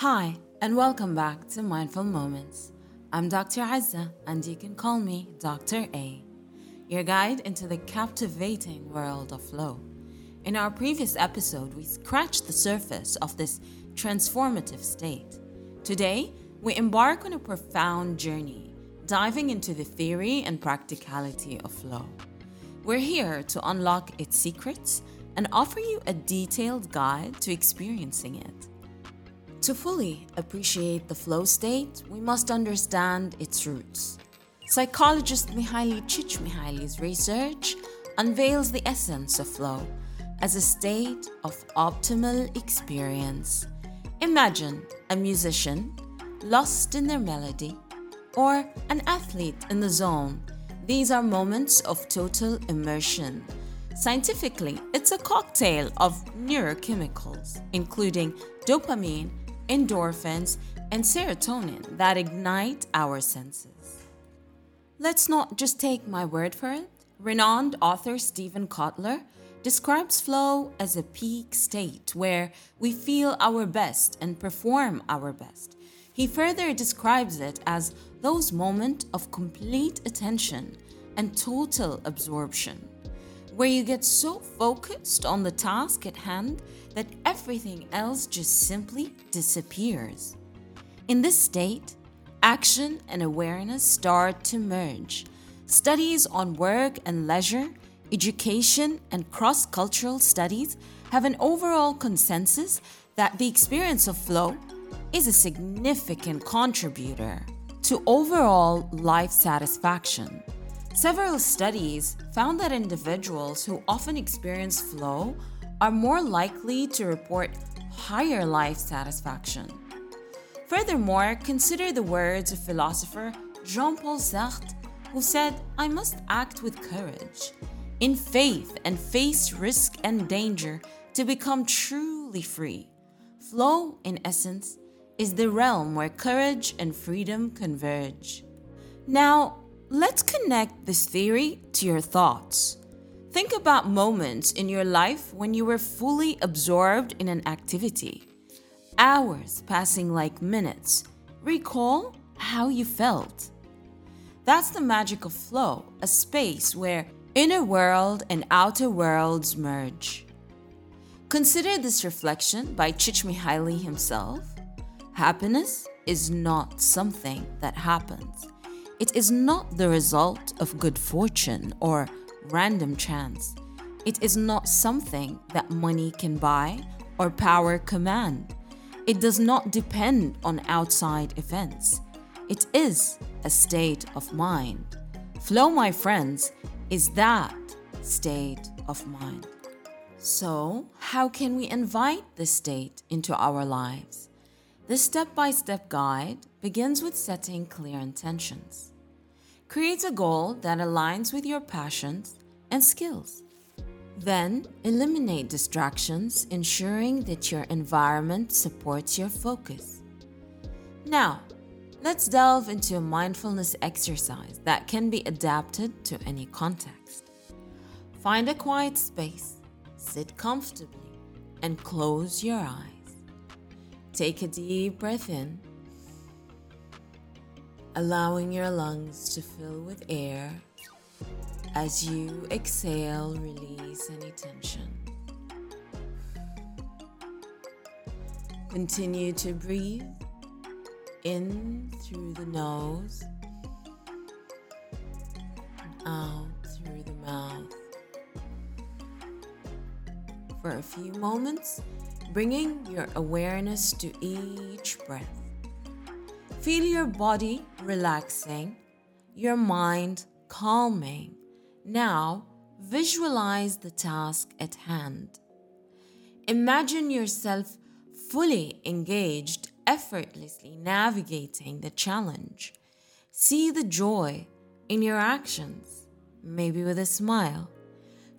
Hi, and welcome back to Mindful Moments. I'm Dr. Azza, and you can call me Dr. A, your guide into the captivating world of flow. In our previous episode, we scratched the surface of this transformative state. Today, we embark on a profound journey, diving into the theory and practicality of flow. We're here to unlock its secrets and offer you a detailed guide to experiencing it. To fully appreciate the flow state, we must understand its roots. Psychologist Mihaly Csikszentmihalyi's research unveils the essence of flow as a state of optimal experience. Imagine a musician lost in their melody or an athlete in the zone. These are moments of total immersion. Scientifically, it's a cocktail of neurochemicals, including dopamine endorphins, and serotonin that ignite our senses. Let's not just take my word for it. Renowned author Steven Kotler describes flow as a peak state where we feel our best and perform our best. He further describes it as those moments of complete attention and total absorption where you get so focused on the task at hand that everything else just simply disappears. In this state, action and awareness start to merge. Studies on work and leisure, education, and cross cultural studies have an overall consensus that the experience of flow is a significant contributor to overall life satisfaction. Several studies found that individuals who often experience flow are more likely to report higher life satisfaction. Furthermore, consider the words of philosopher Jean Paul Sartre, who said, I must act with courage, in faith, and face risk and danger to become truly free. Flow, in essence, is the realm where courage and freedom converge. Now, Let's connect this theory to your thoughts. Think about moments in your life when you were fully absorbed in an activity. Hours passing like minutes. Recall how you felt. That's the magic of flow, a space where inner world and outer worlds merge. Consider this reflection by Csikszentmihalyi himself. Happiness is not something that happens. It is not the result of good fortune or random chance. It is not something that money can buy or power command. It does not depend on outside events. It is a state of mind. Flow, my friends, is that state of mind. So, how can we invite this state into our lives? This step by step guide begins with setting clear intentions. Create a goal that aligns with your passions and skills. Then, eliminate distractions, ensuring that your environment supports your focus. Now, let's delve into a mindfulness exercise that can be adapted to any context. Find a quiet space, sit comfortably, and close your eyes. Take a deep breath in, allowing your lungs to fill with air. As you exhale, release any tension. Continue to breathe in through the nose, and out through the mouth. For a few moments, bringing your awareness to each breath. Feel your body relaxing, your mind calming. Now, visualize the task at hand. Imagine yourself fully engaged, effortlessly navigating the challenge. See the joy in your actions, maybe with a smile.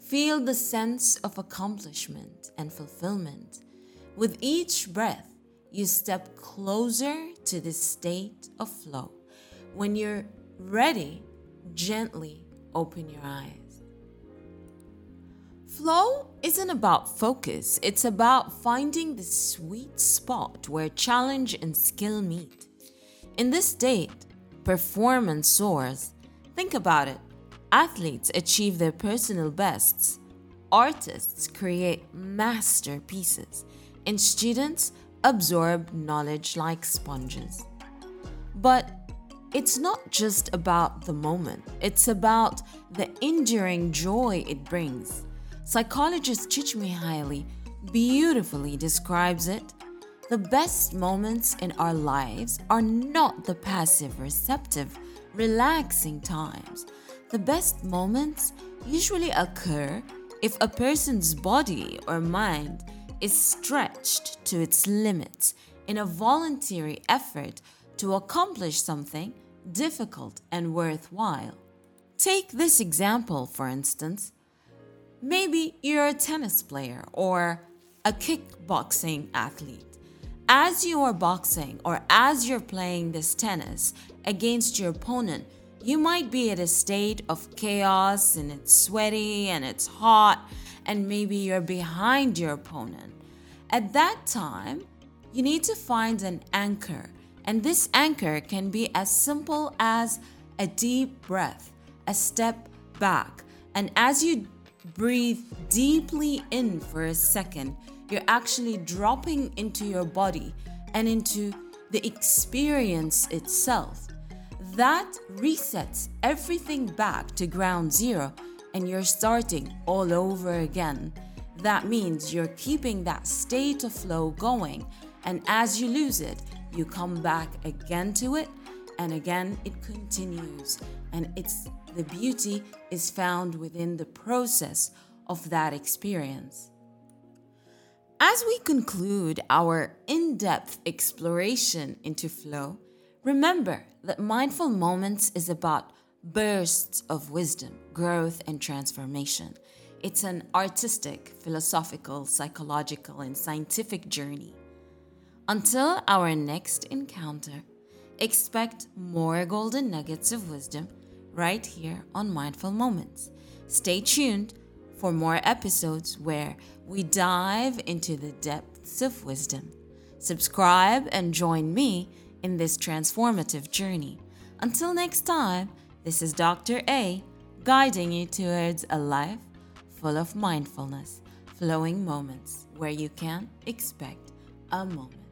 Feel the sense of accomplishment and fulfillment. With each breath, you step closer to the state of flow. When you're ready, gently open your eyes. Flow isn't about focus, it's about finding the sweet spot where challenge and skill meet. In this state, performance soars. Think about it athletes achieve their personal bests, artists create masterpieces, and students absorb knowledge like sponges. But it's not just about the moment, it's about the enduring joy it brings. Psychologist Csikszentmihalyi beautifully describes it. The best moments in our lives are not the passive, receptive, relaxing times. The best moments usually occur if a person's body or mind is stretched to its limits in a voluntary effort to accomplish something difficult and worthwhile. Take this example, for instance. Maybe you're a tennis player or a kickboxing athlete. As you are boxing or as you're playing this tennis against your opponent, you might be at a state of chaos and it's sweaty and it's hot, and maybe you're behind your opponent. At that time, you need to find an anchor and this anchor can be as simple as a deep breath, a step back. And as you breathe deeply in for a second, you're actually dropping into your body and into the experience itself. That resets everything back to ground zero and you're starting all over again. That means you're keeping that state of flow going, and as you lose it, you come back again to it, and again it continues. And it's the beauty is found within the process of that experience. As we conclude our in depth exploration into flow, remember that mindful moments is about bursts of wisdom, growth, and transformation. It's an artistic, philosophical, psychological, and scientific journey until our next encounter, expect more golden nuggets of wisdom right here on Mindful Moments. Stay tuned for more episodes where we dive into the depths of wisdom. Subscribe and join me in this transformative journey. Until next time, this is Dr. A guiding you towards a life full of mindfulness, flowing moments where you can expect a moment.